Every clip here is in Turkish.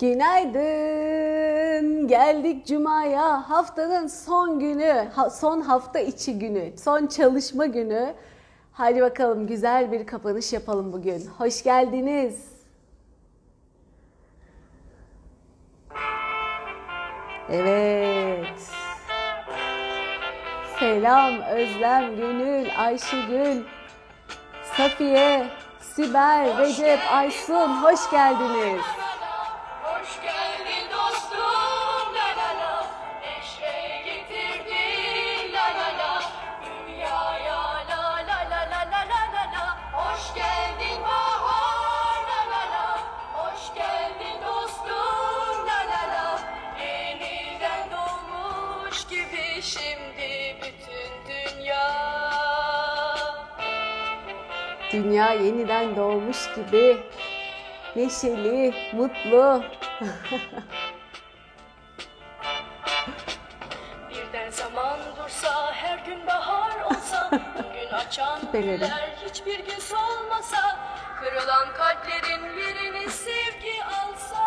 Günaydın. Geldik Cuma'ya. Haftanın son günü, son hafta içi günü, son çalışma günü. Hadi bakalım güzel bir kapanış yapalım bugün. Hoş geldiniz. Evet. Selam Özlem, Gönül, Ayşegül, Safiye, Sibel, Recep, Aysun hoş geldiniz. Dünya yeniden doğmuş gibi neşeli, mutlu. Birden zaman dursa, her gün bahar olsa, gün açan güller hiçbir gün solmasa, kırılan kalplerin yerini sevgi alsa.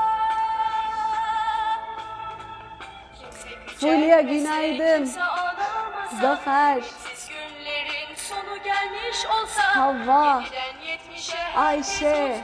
Fulya günaydın. Zafer gelmiş olsa Havva, Ayşe.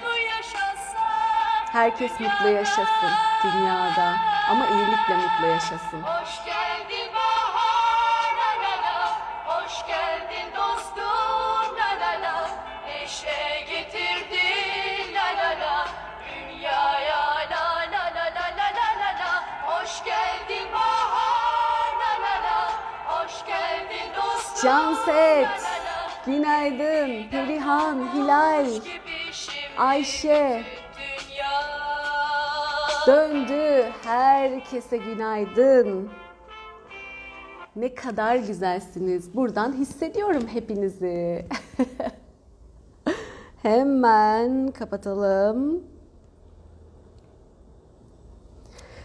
Herkes mutlu yaşasın dünyada ama iyilikle mutlu yaşasın. Hoş geldin bahar la hoş geldin dostum la la neşe getirdin la la dünyaya la la la la la la la hoş geldin bahar la la hoş geldin dostum. Canset. Günaydın Perihan, Hilal, Ayşe. Döndü. Herkese günaydın. Ne kadar güzelsiniz. Buradan hissediyorum hepinizi. Hemen kapatalım.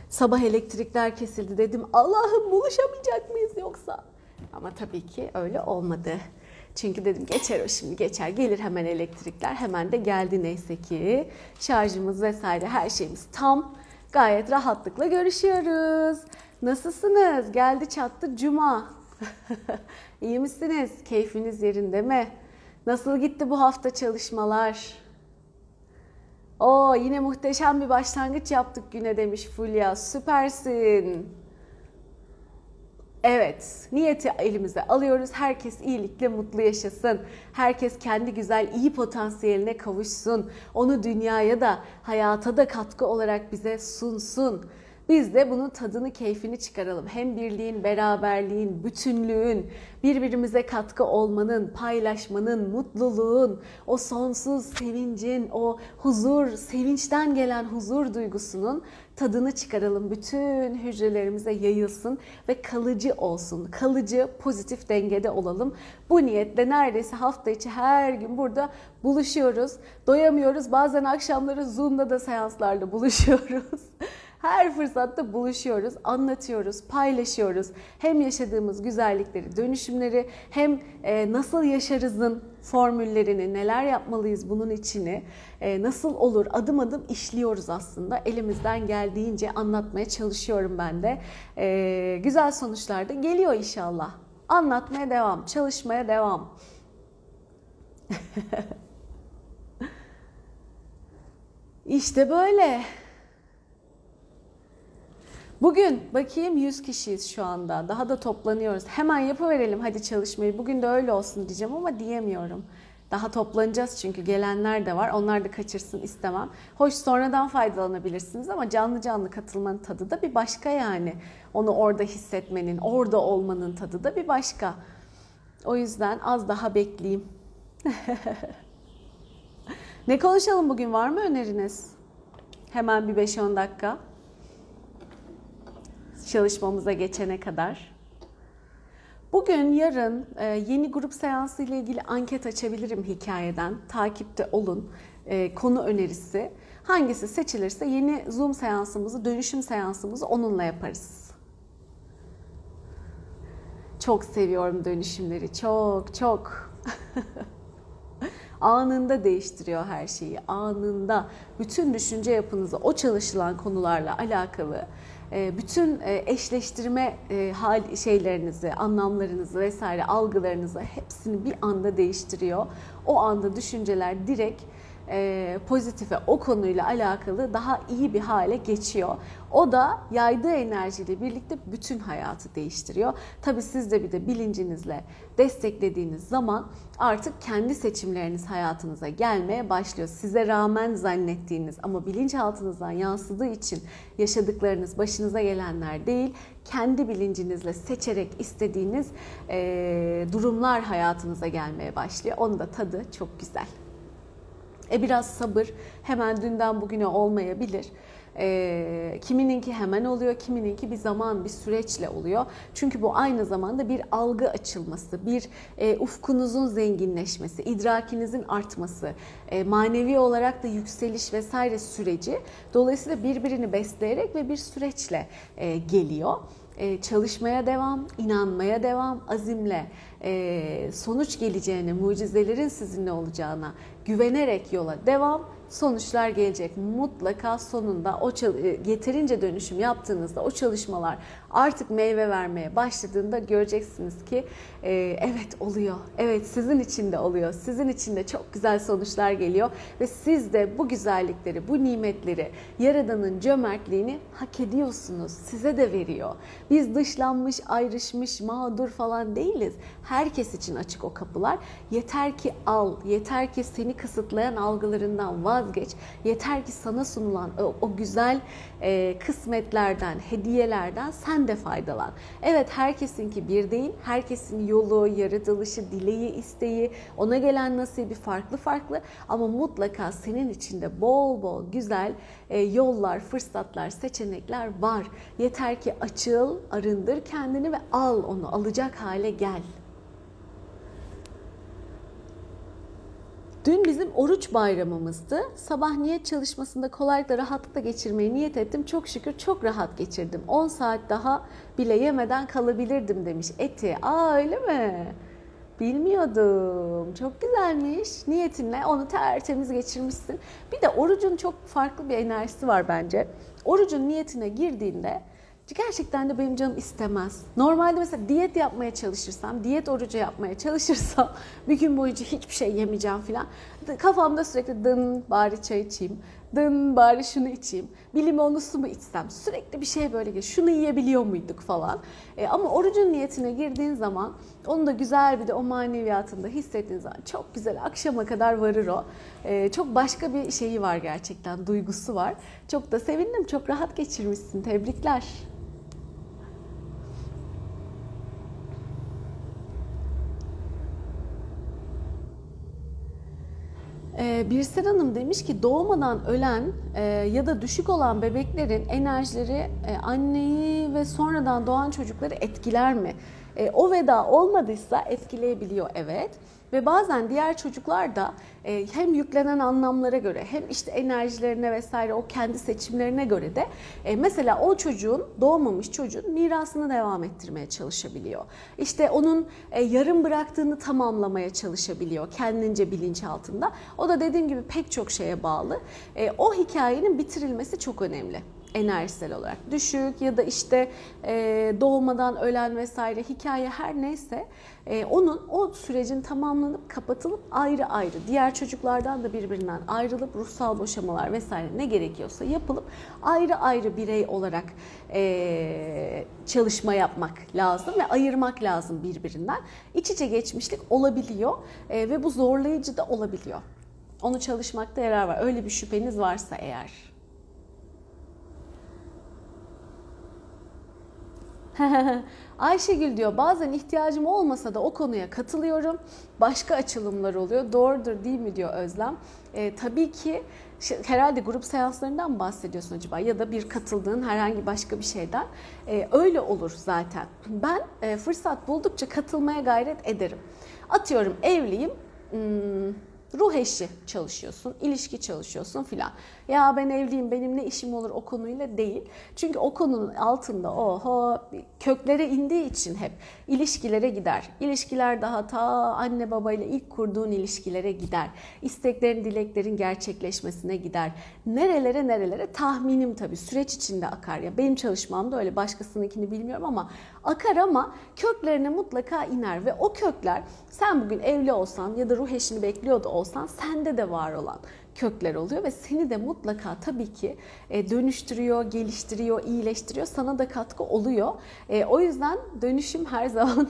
Sabah elektrikler kesildi dedim. Allah'ım buluşamayacak mıyız yoksa? Ama tabii ki öyle olmadı. Çünkü dedim geçer o şimdi geçer. Gelir hemen elektrikler. Hemen de geldi neyse ki. Şarjımız vesaire her şeyimiz tam. Gayet rahatlıkla görüşüyoruz. Nasılsınız? Geldi çattı cuma. İyi misiniz? Keyfiniz yerinde mi? Nasıl gitti bu hafta çalışmalar? O yine muhteşem bir başlangıç yaptık güne demiş Fulya. Süpersin. Evet, niyeti elimize alıyoruz. Herkes iyilikle mutlu yaşasın. Herkes kendi güzel, iyi potansiyeline kavuşsun. Onu dünyaya da, hayata da katkı olarak bize sunsun. Biz de bunun tadını, keyfini çıkaralım. Hem birliğin, beraberliğin, bütünlüğün, birbirimize katkı olmanın, paylaşmanın, mutluluğun, o sonsuz sevincin, o huzur, sevinçten gelen huzur duygusunun tadını çıkaralım. Bütün hücrelerimize yayılsın ve kalıcı olsun. Kalıcı, pozitif dengede olalım. Bu niyetle neredeyse hafta içi her gün burada buluşuyoruz. Doyamıyoruz. Bazen akşamları Zoom'da da seanslarla buluşuyoruz. Her fırsatta buluşuyoruz, anlatıyoruz, paylaşıyoruz. Hem yaşadığımız güzellikleri, dönüşümleri hem e, nasıl yaşarızın formüllerini, neler yapmalıyız bunun içini, e, nasıl olur adım adım işliyoruz aslında. Elimizden geldiğince anlatmaya çalışıyorum ben de. E, güzel sonuçlar da geliyor inşallah. Anlatmaya devam, çalışmaya devam. İşte böyle. Bugün bakayım 100 kişiyiz şu anda. Daha da toplanıyoruz. Hemen yapıverelim hadi çalışmayı. Bugün de öyle olsun diyeceğim ama diyemiyorum. Daha toplanacağız çünkü gelenler de var. Onlar da kaçırsın istemem. Hoş sonradan faydalanabilirsiniz ama canlı canlı katılmanın tadı da bir başka yani. Onu orada hissetmenin, orada olmanın tadı da bir başka. O yüzden az daha bekleyeyim. ne konuşalım bugün var mı öneriniz? Hemen bir 5-10 dakika çalışmamıza geçene kadar. Bugün, yarın e, yeni grup seansı ile ilgili anket açabilirim hikayeden. Takipte olun. E, konu önerisi. Hangisi seçilirse yeni Zoom seansımızı, dönüşüm seansımızı onunla yaparız. Çok seviyorum dönüşümleri. Çok, çok. Anında değiştiriyor her şeyi. Anında bütün düşünce yapınızı o çalışılan konularla alakalı bütün e, eşleştirme e, hal şeylerinizi, anlamlarınızı vesaire algılarınızı hepsini bir anda değiştiriyor. O anda düşünceler direkt e, pozitife o konuyla alakalı daha iyi bir hale geçiyor. O da yaydığı enerjiyle birlikte bütün hayatı değiştiriyor. Tabii siz de bir de bilincinizle desteklediğiniz zaman artık kendi seçimleriniz hayatınıza gelmeye başlıyor. Size rağmen zannettiğiniz ama bilinçaltınızdan yansıdığı için yaşadıklarınız başınıza gelenler değil, kendi bilincinizle seçerek istediğiniz e, durumlar hayatınıza gelmeye başlıyor. Onun da tadı çok güzel. E biraz sabır hemen dünden bugüne olmayabilir. E, kimininki hemen oluyor, kimininki bir zaman, bir süreçle oluyor. Çünkü bu aynı zamanda bir algı açılması, bir e, ufkunuzun zenginleşmesi, idrakinizin artması, e, manevi olarak da yükseliş vesaire süreci. Dolayısıyla birbirini besleyerek ve bir süreçle e, geliyor. E, çalışmaya devam, inanmaya devam, azimle e, sonuç geleceğine, mucizelerin sizinle olacağına güvenerek yola devam sonuçlar gelecek. Mutlaka sonunda o e, yeterince dönüşüm yaptığınızda o çalışmalar artık meyve vermeye başladığında göreceksiniz ki e, evet oluyor. Evet sizin için de oluyor. Sizin için de çok güzel sonuçlar geliyor ve siz de bu güzellikleri, bu nimetleri, Yaradan'ın cömertliğini hak ediyorsunuz. Size de veriyor. Biz dışlanmış, ayrışmış, mağdur falan değiliz. Herkes için açık o kapılar. Yeter ki al, yeter ki seni kısıtlayan algılarından vazgeç. Yeter ki sana sunulan o, o güzel e, kısmetlerden, hediyelerden sen de faydalan. Evet herkesinki bir değil. Herkesin yolu, yaratılışı, dileği, isteği, ona gelen nasibi farklı farklı ama mutlaka senin içinde bol bol güzel e, yollar, fırsatlar, seçenekler var. Yeter ki açıl, arındır kendini ve al onu, alacak hale gel. Dün bizim oruç bayramımızdı. Sabah niyet çalışmasında kolaylıkla rahatlıkla geçirmeyi niyet ettim. Çok şükür çok rahat geçirdim. 10 saat daha bile yemeden kalabilirdim demiş Eti. Aa öyle mi? Bilmiyordum. Çok güzelmiş. Niyetinle onu tertemiz geçirmişsin. Bir de orucun çok farklı bir enerjisi var bence. Orucun niyetine girdiğinde gerçekten de benim canım istemez. Normalde mesela diyet yapmaya çalışırsam, diyet orucu yapmaya çalışırsam bir gün boyunca hiçbir şey yemeyeceğim falan. Kafamda sürekli dın bari çay içeyim, dın bari şunu içeyim, bir limonlu su mu içsem sürekli bir şey böyle geliyor. Şunu yiyebiliyor muyduk falan. E, ama orucun niyetine girdiğin zaman onu da güzel bir de o maneviyatında hissettiğin zaman çok güzel akşama kadar varır o. E, çok başka bir şeyi var gerçekten, duygusu var. Çok da sevindim, çok rahat geçirmişsin. Tebrikler. Ee, Birsel Hanım demiş ki doğmadan ölen e, ya da düşük olan bebeklerin enerjileri e, anneyi ve sonradan doğan çocukları etkiler mi? E, o veda olmadıysa etkileyebiliyor evet. Ve bazen diğer çocuklar da e, hem yüklenen anlamlara göre hem işte enerjilerine vesaire o kendi seçimlerine göre de e, mesela o çocuğun doğmamış çocuğun mirasını devam ettirmeye çalışabiliyor. İşte onun e, yarım bıraktığını tamamlamaya çalışabiliyor kendince bilinçaltında. O da dediğim gibi pek çok şeye bağlı. O hikayenin bitirilmesi çok önemli enerjisel olarak düşük ya da işte e, doğmadan ölen vesaire hikaye her neyse e, onun o sürecin tamamlanıp kapatılıp ayrı ayrı diğer çocuklardan da birbirinden ayrılıp ruhsal boşamalar vesaire ne gerekiyorsa yapılıp ayrı ayrı birey olarak e, çalışma yapmak lazım ve ayırmak lazım birbirinden. İç içe geçmişlik olabiliyor e, ve bu zorlayıcı da olabiliyor. Onu çalışmakta yarar var. Öyle bir şüpheniz varsa eğer. Ayşegül diyor bazen ihtiyacım olmasa da o konuya katılıyorum. Başka açılımlar oluyor. Doğrudur değil mi diyor Özlem. E, tabii ki herhalde grup seanslarından bahsediyorsun acaba ya da bir katıldığın herhangi başka bir şeyden. E, öyle olur zaten. Ben e, fırsat buldukça katılmaya gayret ederim. Atıyorum evliyim. Hmm, ruh eşi çalışıyorsun, ilişki çalışıyorsun filan. Ya ben evliyim benim ne işim olur o konuyla değil. Çünkü o konunun altında oho köklere indiği için hep ilişkilere gider. İlişkiler daha ta anne babayla ilk kurduğun ilişkilere gider. İsteklerin, dileklerin gerçekleşmesine gider. Nerelere nerelere tahminim tabii süreç içinde akar ya. Benim çalışmamda öyle başkasınınkini bilmiyorum ama akar ama köklerine mutlaka iner ve o kökler sen bugün evli olsan ya da ruh eşini bekliyor da olsan sende de var olan kökler oluyor ve seni de mutlaka tabii ki e, dönüştürüyor, geliştiriyor, iyileştiriyor. Sana da katkı oluyor. E, o yüzden dönüşüm her zaman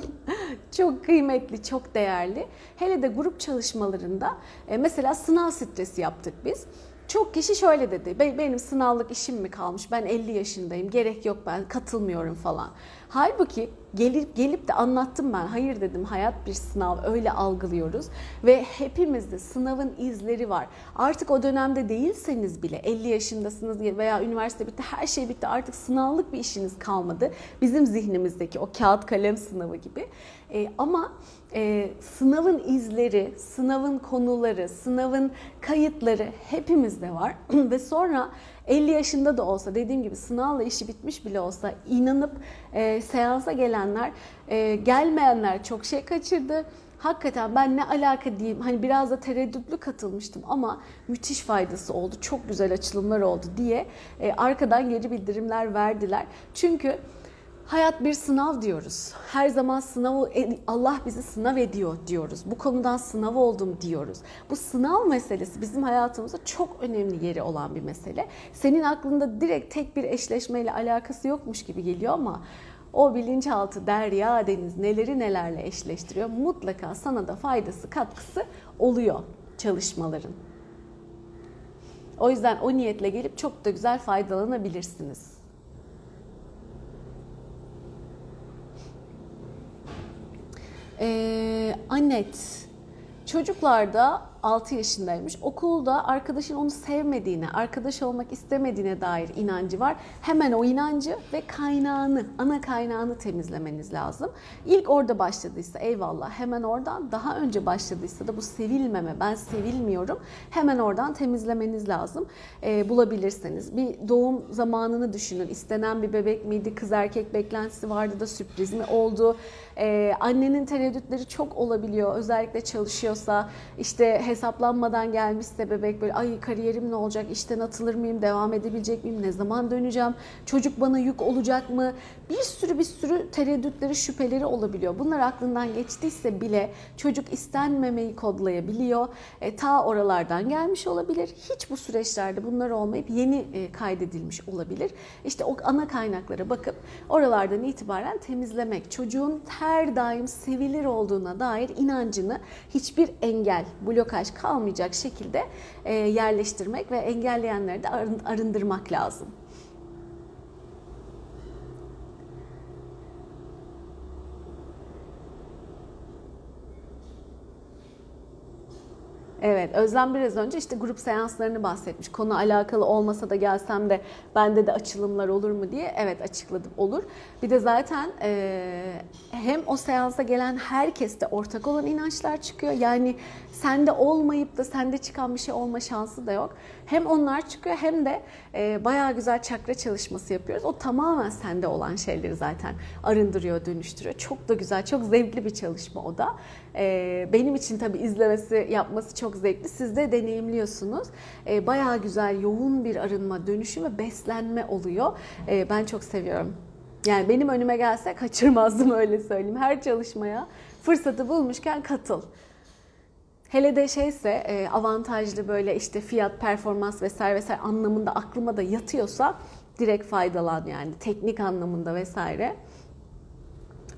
çok kıymetli, çok değerli. Hele de grup çalışmalarında e, mesela sınav stresi yaptık biz. Çok kişi şöyle dedi, benim sınavlık işim mi kalmış, ben 50 yaşındayım, gerek yok ben katılmıyorum falan. Halbuki gelip gelip de anlattım ben. Hayır dedim hayat bir sınav öyle algılıyoruz ve hepimizde sınavın izleri var. Artık o dönemde değilseniz bile 50 yaşındasınız veya üniversite bitti her şey bitti artık sınavlık bir işiniz kalmadı. Bizim zihnimizdeki o kağıt kalem sınavı gibi. E, ama e, sınavın izleri, sınavın konuları, sınavın kayıtları hepimizde var ve sonra 50 yaşında da olsa dediğim gibi sınavla işi bitmiş bile olsa inanıp e, seansa gelenler, e, gelmeyenler çok şey kaçırdı. Hakikaten ben ne alaka diyeyim hani biraz da tereddütlü katılmıştım ama müthiş faydası oldu. Çok güzel açılımlar oldu diye e, arkadan geri bildirimler verdiler. Çünkü Hayat bir sınav diyoruz. Her zaman sınav Allah bizi sınav ediyor diyoruz. Bu konudan sınav oldum diyoruz. Bu sınav meselesi bizim hayatımızda çok önemli yeri olan bir mesele. Senin aklında direkt tek bir eşleşmeyle alakası yokmuş gibi geliyor ama o bilinçaltı derya deniz neleri nelerle eşleştiriyor. Mutlaka sana da faydası, katkısı oluyor çalışmaların. O yüzden o niyetle gelip çok da güzel faydalanabilirsiniz. Ee, Anet, çocuklarda 6 yaşındaymış. Okulda arkadaşın onu sevmediğine, arkadaş olmak istemediğine dair inancı var. Hemen o inancı ve kaynağını, ana kaynağını temizlemeniz lazım. İlk orada başladıysa eyvallah. Hemen oradan daha önce başladıysa da bu sevilmeme, ben sevilmiyorum. Hemen oradan temizlemeniz lazım. E, bulabilirseniz. Bir doğum zamanını düşünün. İstenen bir bebek miydi? Kız erkek beklentisi vardı da sürpriz mi oldu? E, annenin tereddütleri çok olabiliyor. Özellikle çalışıyorsa işte hesaplanmadan gelmişse bebek böyle ay kariyerim ne olacak, işten atılır mıyım, devam edebilecek miyim, ne zaman döneceğim, çocuk bana yük olacak mı? Bir sürü bir sürü tereddütleri, şüpheleri olabiliyor. Bunlar aklından geçtiyse bile çocuk istenmemeyi kodlayabiliyor. E, ta oralardan gelmiş olabilir. Hiç bu süreçlerde bunlar olmayıp yeni e, kaydedilmiş olabilir. İşte o ana kaynaklara bakıp oralardan itibaren temizlemek. Çocuğun her daim sevilir olduğuna dair inancını hiçbir engel, blokaj kalmayacak şekilde e, yerleştirmek ve engelleyenleri de arındırmak lazım. Evet, Özlem biraz önce işte grup seanslarını bahsetmiş. Konu alakalı olmasa da gelsem de bende de açılımlar olur mu diye. Evet açıkladım olur. Bir de zaten e, hem o seansa gelen herkeste ortak olan inançlar çıkıyor. Yani sende olmayıp da sende çıkan bir şey olma şansı da yok. Hem onlar çıkıyor hem de e, bayağı güzel çakra çalışması yapıyoruz. O tamamen sende olan şeyleri zaten arındırıyor, dönüştürüyor. Çok da güzel, çok zevkli bir çalışma o da. E, benim için tabii izlemesi, yapması çok zevkli. Siz de deneyimliyorsunuz. E, bayağı güzel, yoğun bir arınma, dönüşüm ve beslenme oluyor. E, ben çok seviyorum. Yani benim önüme gelse kaçırmazdım öyle söyleyeyim. Her çalışmaya fırsatı bulmuşken katıl. Hele de şeyse e, avantajlı böyle işte fiyat, performans vesaire vesaire anlamında aklıma da yatıyorsa direkt faydalan yani teknik anlamında vesaire.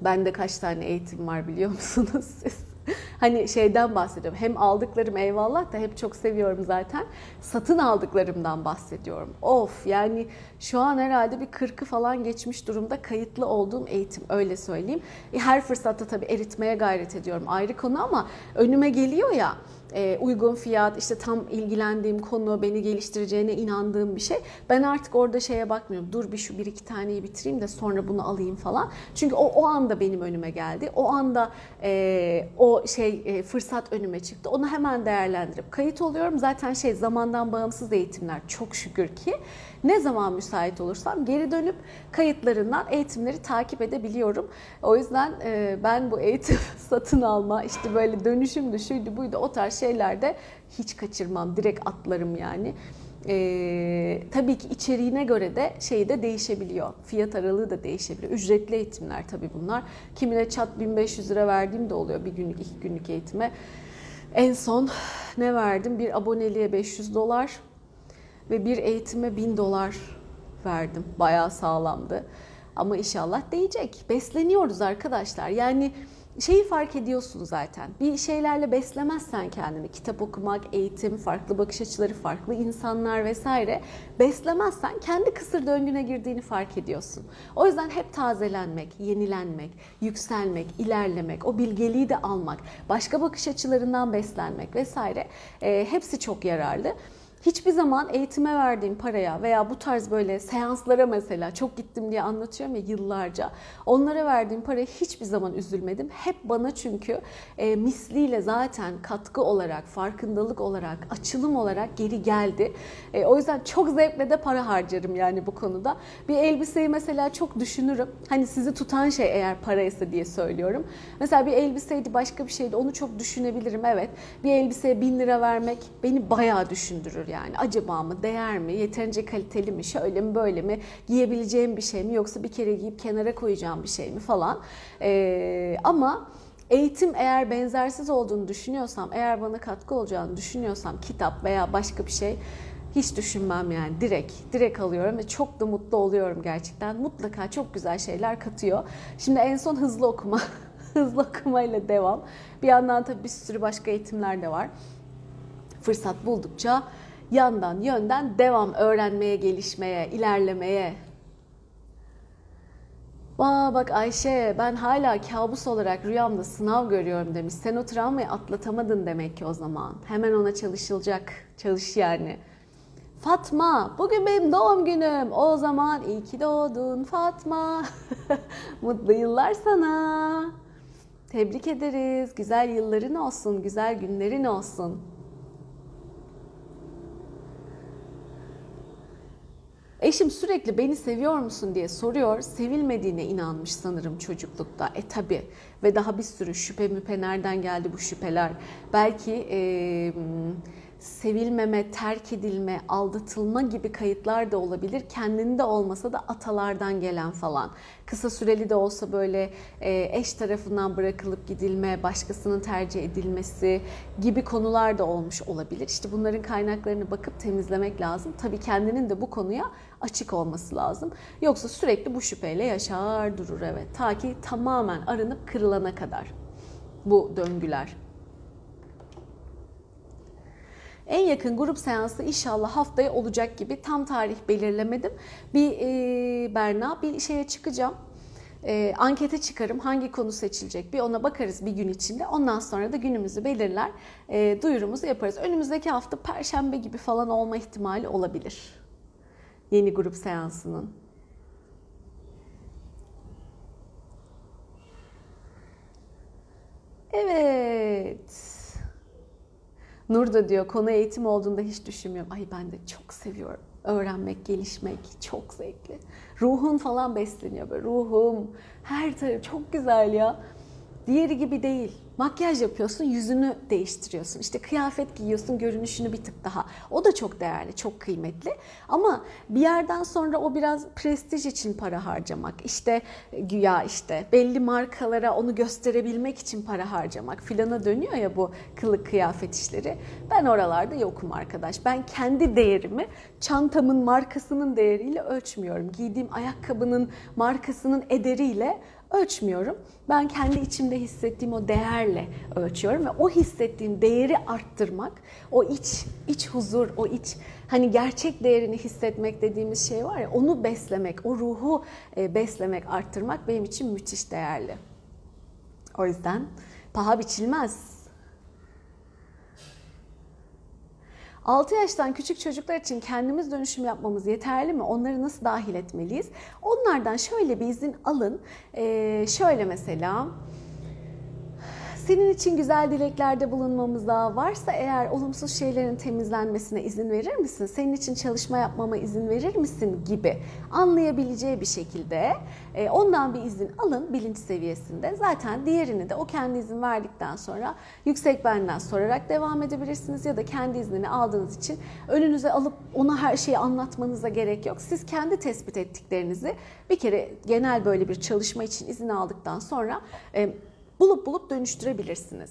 Bende kaç tane eğitim var biliyor musunuz siz? hani şeyden bahsediyorum. Hem aldıklarım eyvallah da hep çok seviyorum zaten. Satın aldıklarımdan bahsediyorum. Of yani şu an herhalde bir 40'ı falan geçmiş durumda kayıtlı olduğum eğitim öyle söyleyeyim. E, her fırsatta tabii eritmeye gayret ediyorum ayrı konu ama önüme geliyor ya e, uygun fiyat, işte tam ilgilendiğim konu, beni geliştireceğine inandığım bir şey. Ben artık orada şeye bakmıyorum. Dur bir şu bir iki taneyi bitireyim de sonra bunu alayım falan. Çünkü o, o anda benim önüme geldi. O anda e, o şey şey e, fırsat önüme çıktı. Onu hemen değerlendirip kayıt oluyorum. Zaten şey zamandan bağımsız eğitimler çok şükür ki ne zaman müsait olursam geri dönüp kayıtlarından eğitimleri takip edebiliyorum. O yüzden e, ben bu eğitim satın alma işte böyle dönüşümdü şuydu buydu o tarz şeylerde hiç kaçırmam. Direkt atlarım yani. Ee, tabii ki içeriğine göre de şey de değişebiliyor. Fiyat aralığı da değişebiliyor. Ücretli eğitimler tabii bunlar. Kimine çat 1500 lira verdiğim de oluyor bir günlük, iki günlük eğitime. En son ne verdim? Bir aboneliğe 500 dolar ve bir eğitime 1000 dolar verdim. Bayağı sağlamdı. Ama inşallah değecek. Besleniyoruz arkadaşlar. Yani şeyi fark ediyorsun zaten. Bir şeylerle beslemezsen kendini, kitap okumak, eğitim, farklı bakış açıları, farklı insanlar vesaire beslemezsen kendi kısır döngüne girdiğini fark ediyorsun. O yüzden hep tazelenmek, yenilenmek, yükselmek, ilerlemek, o bilgeliği de almak, başka bakış açılarından beslenmek vesaire e, hepsi çok yararlı. Hiçbir zaman eğitime verdiğim paraya veya bu tarz böyle seanslara mesela çok gittim diye anlatıyorum ya yıllarca. Onlara verdiğim paraya hiçbir zaman üzülmedim. Hep bana çünkü e, misliyle zaten katkı olarak, farkındalık olarak, açılım olarak geri geldi. E, o yüzden çok zevkle de para harcarım yani bu konuda. Bir elbiseyi mesela çok düşünürüm. Hani sizi tutan şey eğer paraysa diye söylüyorum. Mesela bir elbiseydi başka bir şeydi onu çok düşünebilirim evet. Bir elbiseye bin lira vermek beni bayağı düşündürür yani. Acaba mı, değer mi, yeterince kaliteli mi, şöyle mi, böyle mi, giyebileceğim bir şey mi yoksa bir kere giyip kenara koyacağım bir şey mi falan. Ee, ama eğitim eğer benzersiz olduğunu düşünüyorsam, eğer bana katkı olacağını düşünüyorsam kitap veya başka bir şey hiç düşünmem yani direkt direkt alıyorum ve çok da mutlu oluyorum gerçekten. Mutlaka çok güzel şeyler katıyor. Şimdi en son hızlı okuma hızlı okumayla devam. Bir yandan tabii bir sürü başka eğitimler de var. Fırsat buldukça yandan yönden devam öğrenmeye, gelişmeye, ilerlemeye. Aa bak Ayşe ben hala kabus olarak rüyamda sınav görüyorum demiş. Sen o travmayı atlatamadın demek ki o zaman. Hemen ona çalışılacak. Çalış yani. Fatma, bugün benim doğum günüm. O zaman iyi ki doğdun Fatma. Mutlu yıllar sana. Tebrik ederiz. Güzel yılların olsun, güzel günlerin olsun. Eşim sürekli beni seviyor musun diye soruyor. Sevilmediğine inanmış sanırım çocuklukta. E tabi ve daha bir sürü şüphe müpe nereden geldi bu şüpheler? Belki e, sevilmeme, terk edilme, aldatılma gibi kayıtlar da olabilir. Kendinde olmasa da atalardan gelen falan. Kısa süreli de olsa böyle e, eş tarafından bırakılıp gidilme, başkasının tercih edilmesi gibi konular da olmuş olabilir. İşte bunların kaynaklarını bakıp temizlemek lazım. Tabii kendinin de bu konuya açık olması lazım. Yoksa sürekli bu şüpheyle yaşar durur evet. Ta ki tamamen arınıp kırılana kadar bu döngüler. En yakın grup seansı inşallah haftaya olacak gibi tam tarih belirlemedim. Bir e, Berna bir şeye çıkacağım. E, ankete çıkarım hangi konu seçilecek bir ona bakarız bir gün içinde. Ondan sonra da günümüzü belirler e, duyurumuzu yaparız. Önümüzdeki hafta perşembe gibi falan olma ihtimali olabilir. Yeni grup seansının. Evet. Nur da diyor konu eğitim olduğunda hiç düşünmüyorum. Ay ben de çok seviyorum. Öğrenmek, gelişmek çok zevkli. Ruhun falan besleniyor böyle. Ruhum, her tarafı çok güzel ya. Diğeri gibi değil. Makyaj yapıyorsun, yüzünü değiştiriyorsun. İşte kıyafet giyiyorsun, görünüşünü bir tık daha. O da çok değerli, çok kıymetli. Ama bir yerden sonra o biraz prestij için para harcamak. İşte güya işte belli markalara onu gösterebilmek için para harcamak filana dönüyor ya bu kılık kıyafet işleri. Ben oralarda yokum arkadaş. Ben kendi değerimi çantamın markasının değeriyle ölçmüyorum. Giydiğim ayakkabının markasının ederiyle ölçmüyorum. Ben kendi içimde hissettiğim o değerle ölçüyorum ve o hissettiğim değeri arttırmak, o iç iç huzur, o iç hani gerçek değerini hissetmek dediğimiz şey var ya onu beslemek, o ruhu e, beslemek, arttırmak benim için müthiş değerli. O yüzden paha biçilmez. 6 yaştan küçük çocuklar için kendimiz dönüşüm yapmamız yeterli mi? Onları nasıl dahil etmeliyiz? Onlardan şöyle bir izin alın. Ee, şöyle mesela senin için güzel dileklerde bulunmamıza, varsa eğer olumsuz şeylerin temizlenmesine izin verir misin? Senin için çalışma yapmama izin verir misin? gibi anlayabileceği bir şekilde e, ondan bir izin alın bilinç seviyesinde. Zaten diğerini de o kendi izin verdikten sonra yüksek benden sorarak devam edebilirsiniz ya da kendi iznini aldığınız için önünüze alıp ona her şeyi anlatmanıza gerek yok. Siz kendi tespit ettiklerinizi bir kere genel böyle bir çalışma için izin aldıktan sonra e, bulup bulup dönüştürebilirsiniz.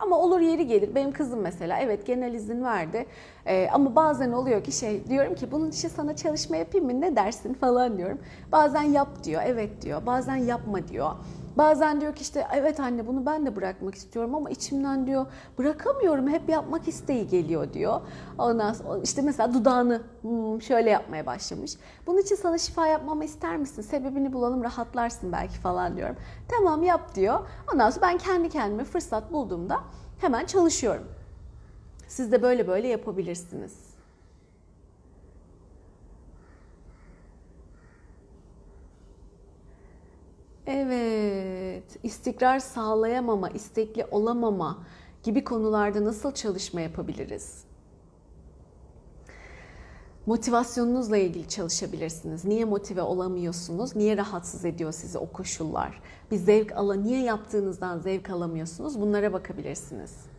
Ama olur yeri gelir. Benim kızım mesela evet genel izin verdi. Ee, ama bazen oluyor ki şey diyorum ki bunun için sana çalışma yapayım mı ne dersin falan diyorum. Bazen yap diyor evet diyor. Bazen yapma diyor. Bazen diyor ki işte evet anne bunu ben de bırakmak istiyorum ama içimden diyor bırakamıyorum hep yapmak isteği geliyor diyor. Ondan sonra işte mesela dudağını hmm, şöyle yapmaya başlamış. Bunun için sana şifa yapmamı ister misin? Sebebini bulalım rahatlarsın belki falan diyorum. Tamam yap diyor. Ondan sonra ben kendi kendime fırsat bulduğumda hemen çalışıyorum. Siz de böyle böyle yapabilirsiniz. Evet, istikrar sağlayamama, istekli olamama gibi konularda nasıl çalışma yapabiliriz? Motivasyonunuzla ilgili çalışabilirsiniz. Niye motive olamıyorsunuz? Niye rahatsız ediyor sizi o koşullar? Bir zevk ala, niye yaptığınızdan zevk alamıyorsunuz? Bunlara bakabilirsiniz.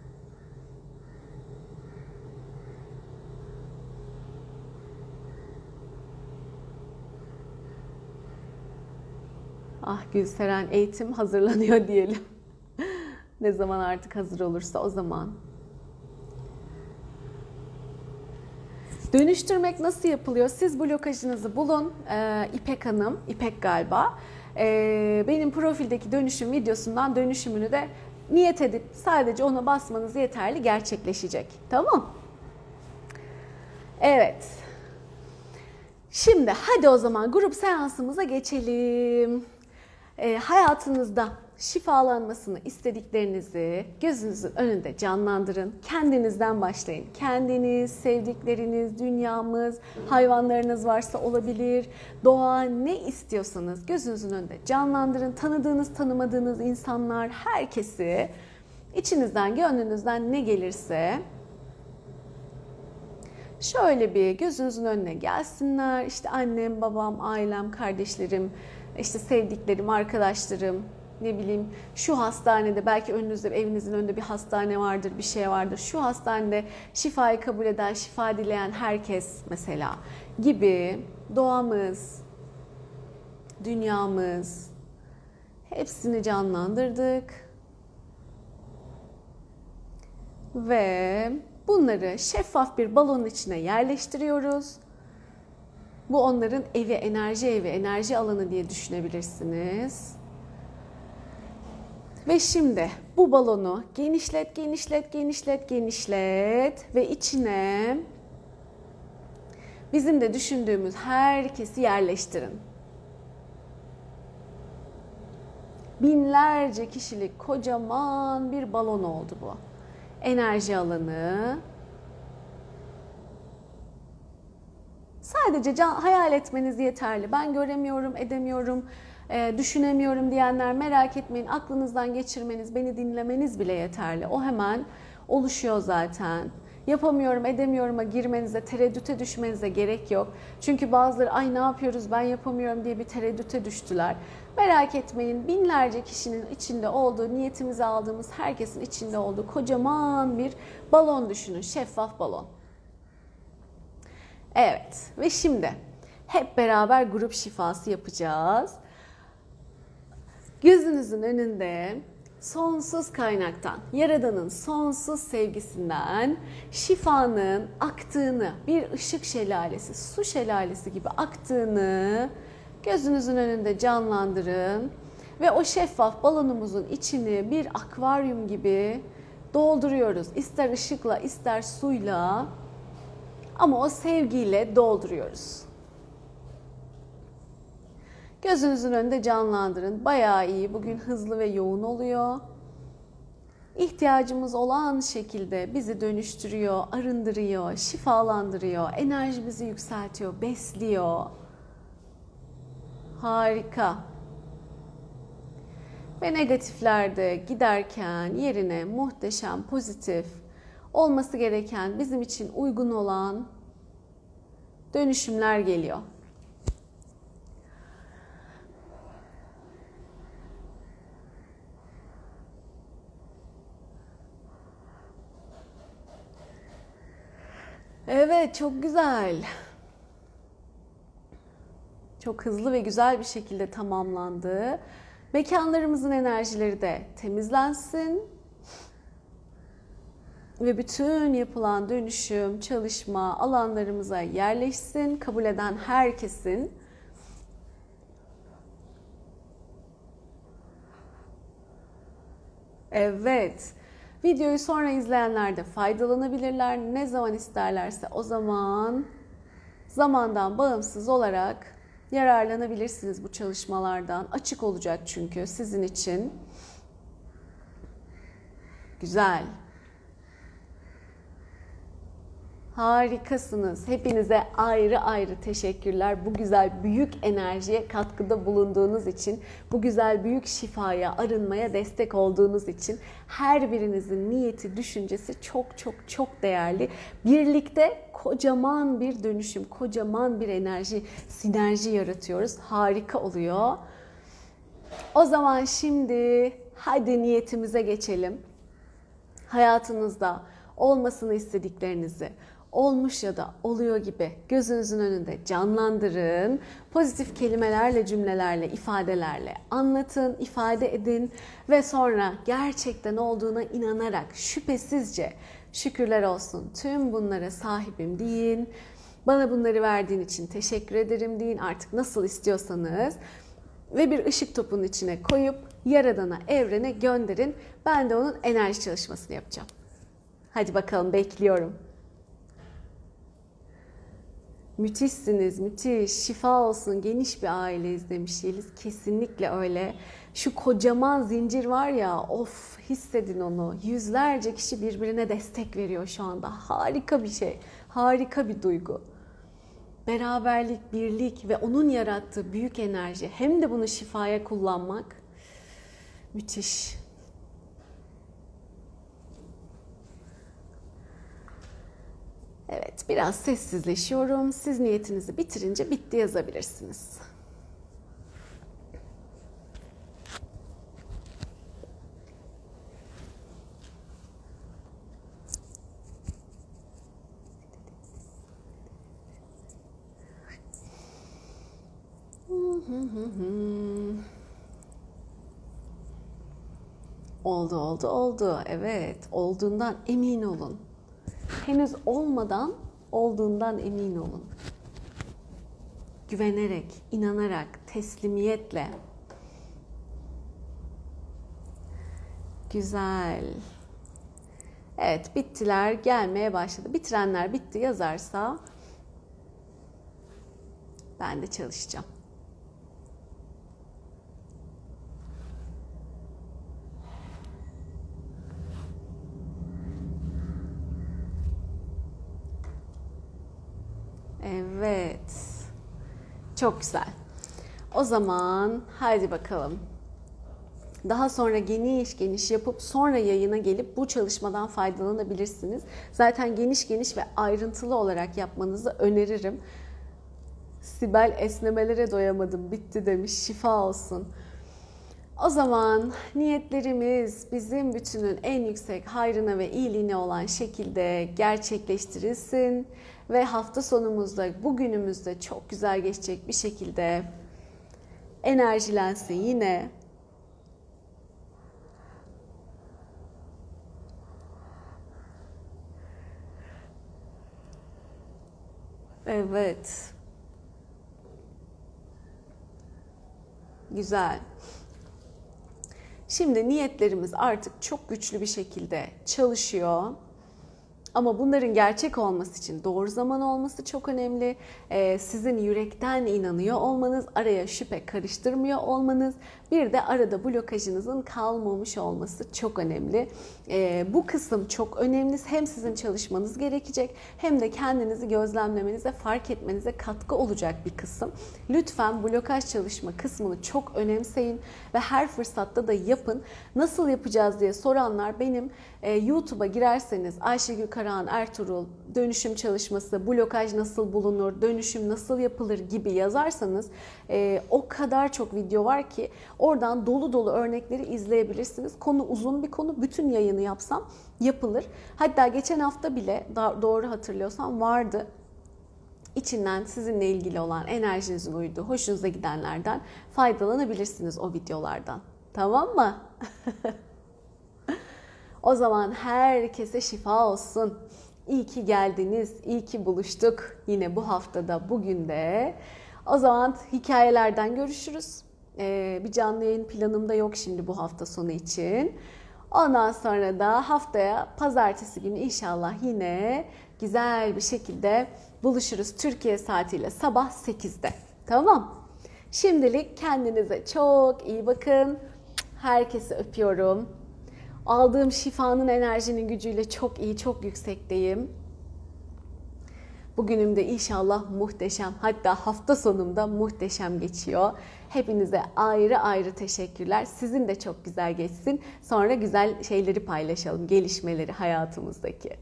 Ah Gülseren eğitim hazırlanıyor diyelim. ne zaman artık hazır olursa o zaman. Dönüştürmek nasıl yapılıyor? Siz blokajınızı bulun. Ee, İpek Hanım, İpek galiba. Ee, benim profildeki dönüşüm videosundan dönüşümünü de niyet edip sadece ona basmanız yeterli gerçekleşecek. Tamam? Evet. Şimdi hadi o zaman grup seansımıza geçelim e, hayatınızda şifalanmasını istediklerinizi gözünüzün önünde canlandırın. Kendinizden başlayın. Kendiniz, sevdikleriniz, dünyamız, hayvanlarınız varsa olabilir. Doğa ne istiyorsanız gözünüzün önünde canlandırın. Tanıdığınız, tanımadığınız insanlar, herkesi içinizden, gönlünüzden ne gelirse şöyle bir gözünüzün önüne gelsinler. İşte annem, babam, ailem, kardeşlerim, işte sevdiklerim, arkadaşlarım, ne bileyim şu hastanede belki önünüzde evinizin önünde bir hastane vardır, bir şey vardır. Şu hastanede şifayı kabul eden, şifa dileyen herkes mesela gibi doğamız, dünyamız hepsini canlandırdık. Ve bunları şeffaf bir balonun içine yerleştiriyoruz. Bu onların evi, enerji evi, enerji alanı diye düşünebilirsiniz. Ve şimdi bu balonu genişlet, genişlet, genişlet, genişlet ve içine bizim de düşündüğümüz herkesi yerleştirin. Binlerce kişilik kocaman bir balon oldu bu. Enerji alanı Sadece can, hayal etmeniz yeterli. Ben göremiyorum, edemiyorum, e, düşünemiyorum diyenler merak etmeyin. Aklınızdan geçirmeniz, beni dinlemeniz bile yeterli. O hemen oluşuyor zaten. Yapamıyorum, edemiyorum'a girmenize, tereddüte düşmenize gerek yok. Çünkü bazıları ay ne yapıyoruz ben yapamıyorum diye bir tereddüte düştüler. Merak etmeyin binlerce kişinin içinde olduğu, niyetimize aldığımız herkesin içinde olduğu kocaman bir balon düşünün, şeffaf balon. Evet ve şimdi hep beraber grup şifası yapacağız. Gözünüzün önünde sonsuz kaynaktan, Yaradan'ın sonsuz sevgisinden şifanın aktığını, bir ışık şelalesi, su şelalesi gibi aktığını gözünüzün önünde canlandırın ve o şeffaf balonumuzun içini bir akvaryum gibi dolduruyoruz. İster ışıkla, ister suyla ama o sevgiyle dolduruyoruz. Gözünüzün önünde canlandırın. Bayağı iyi. Bugün hızlı ve yoğun oluyor. İhtiyacımız olan şekilde bizi dönüştürüyor, arındırıyor, şifalandırıyor, enerjimizi yükseltiyor, besliyor. Harika. Ve negatiflerde giderken yerine muhteşem, pozitif, olması gereken, bizim için uygun olan dönüşümler geliyor. Evet, çok güzel. Çok hızlı ve güzel bir şekilde tamamlandı. Mekanlarımızın enerjileri de temizlensin. Ve bütün yapılan dönüşüm, çalışma alanlarımıza yerleşsin. Kabul eden herkesin Evet. Videoyu sonra izleyenler de faydalanabilirler. Ne zaman isterlerse o zaman zamandan bağımsız olarak yararlanabilirsiniz bu çalışmalardan. Açık olacak çünkü sizin için. Güzel. Harikasınız. Hepinize ayrı ayrı teşekkürler. Bu güzel büyük enerjiye katkıda bulunduğunuz için, bu güzel büyük şifaya, arınmaya destek olduğunuz için her birinizin niyeti, düşüncesi çok çok çok değerli. Birlikte kocaman bir dönüşüm, kocaman bir enerji, sinerji yaratıyoruz. Harika oluyor. O zaman şimdi hadi niyetimize geçelim. Hayatınızda olmasını istediklerinizi, olmuş ya da oluyor gibi gözünüzün önünde canlandırın. Pozitif kelimelerle, cümlelerle, ifadelerle anlatın, ifade edin ve sonra gerçekten olduğuna inanarak şüphesizce şükürler olsun tüm bunlara sahibim deyin. Bana bunları verdiğin için teşekkür ederim deyin artık nasıl istiyorsanız ve bir ışık topunun içine koyup yaradana, evrene gönderin. Ben de onun enerji çalışmasını yapacağım. Hadi bakalım bekliyorum. Müthişsiniz, müthiş. Şifa olsun, geniş bir aileyiz demiş Yeliz. Kesinlikle öyle. Şu kocaman zincir var ya, of hissedin onu. Yüzlerce kişi birbirine destek veriyor şu anda. Harika bir şey, harika bir duygu. Beraberlik, birlik ve onun yarattığı büyük enerji hem de bunu şifaya kullanmak müthiş. Evet, biraz sessizleşiyorum. Siz niyetinizi bitirince bitti yazabilirsiniz. Oldu, oldu, oldu. Evet, olduğundan emin olun henüz olmadan olduğundan emin olun. Güvenerek, inanarak, teslimiyetle. Güzel. Evet, bittiler, gelmeye başladı. Bitirenler bitti yazarsa ben de çalışacağım. Evet. Çok güzel. O zaman haydi bakalım. Daha sonra geniş geniş yapıp sonra yayına gelip bu çalışmadan faydalanabilirsiniz. Zaten geniş geniş ve ayrıntılı olarak yapmanızı öneririm. Sibel esnemelere doyamadım bitti demiş şifa olsun. O zaman niyetlerimiz bizim bütünün en yüksek hayrına ve iyiliğine olan şekilde gerçekleştirilsin ve hafta sonumuzda, bugünümüzde çok güzel geçecek bir şekilde enerjilensin yine. Evet. Güzel. Şimdi niyetlerimiz artık çok güçlü bir şekilde çalışıyor. Ama bunların gerçek olması için doğru zaman olması çok önemli. Ee, sizin yürekten inanıyor olmanız, araya şüphe karıştırmıyor olmanız, bir de arada blokajınızın kalmamış olması çok önemli. Ee, bu kısım çok önemli. Hem sizin çalışmanız gerekecek hem de kendinizi gözlemlemenize, fark etmenize katkı olacak bir kısım. Lütfen blokaj çalışma kısmını çok önemseyin ve her fırsatta da yapın. Nasıl yapacağız diye soranlar benim e, YouTube'a girerseniz Ayşegül Karahan Ertuğrul dönüşüm çalışması, blokaj nasıl bulunur, dönüşüm nasıl yapılır gibi yazarsanız e, o kadar çok video var ki oradan dolu dolu örnekleri izleyebilirsiniz. Konu uzun bir konu. Bütün yayını yapsam yapılır. Hatta geçen hafta bile doğru hatırlıyorsam vardı içinden sizinle ilgili olan enerjinizin uyduğu, hoşunuza gidenlerden faydalanabilirsiniz o videolardan. Tamam mı? o zaman herkese şifa olsun. İyi ki geldiniz, iyi ki buluştuk. Yine bu haftada, bugün de. O zaman hikayelerden görüşürüz. Ee, bir canlı yayın planımda yok şimdi bu hafta sonu için. Ondan sonra da haftaya pazartesi günü inşallah yine güzel bir şekilde buluşuruz Türkiye saatiyle sabah 8'de. Tamam. Şimdilik kendinize çok iyi bakın. Herkesi öpüyorum. Aldığım şifanın enerjinin gücüyle çok iyi, çok yüksekteyim. Bugünüm de inşallah muhteşem hatta hafta sonumda muhteşem geçiyor. Hepinize ayrı ayrı teşekkürler. Sizin de çok güzel geçsin. Sonra güzel şeyleri paylaşalım, gelişmeleri hayatımızdaki.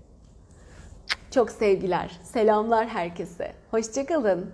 Çok sevgiler, selamlar herkese. Hoşçakalın.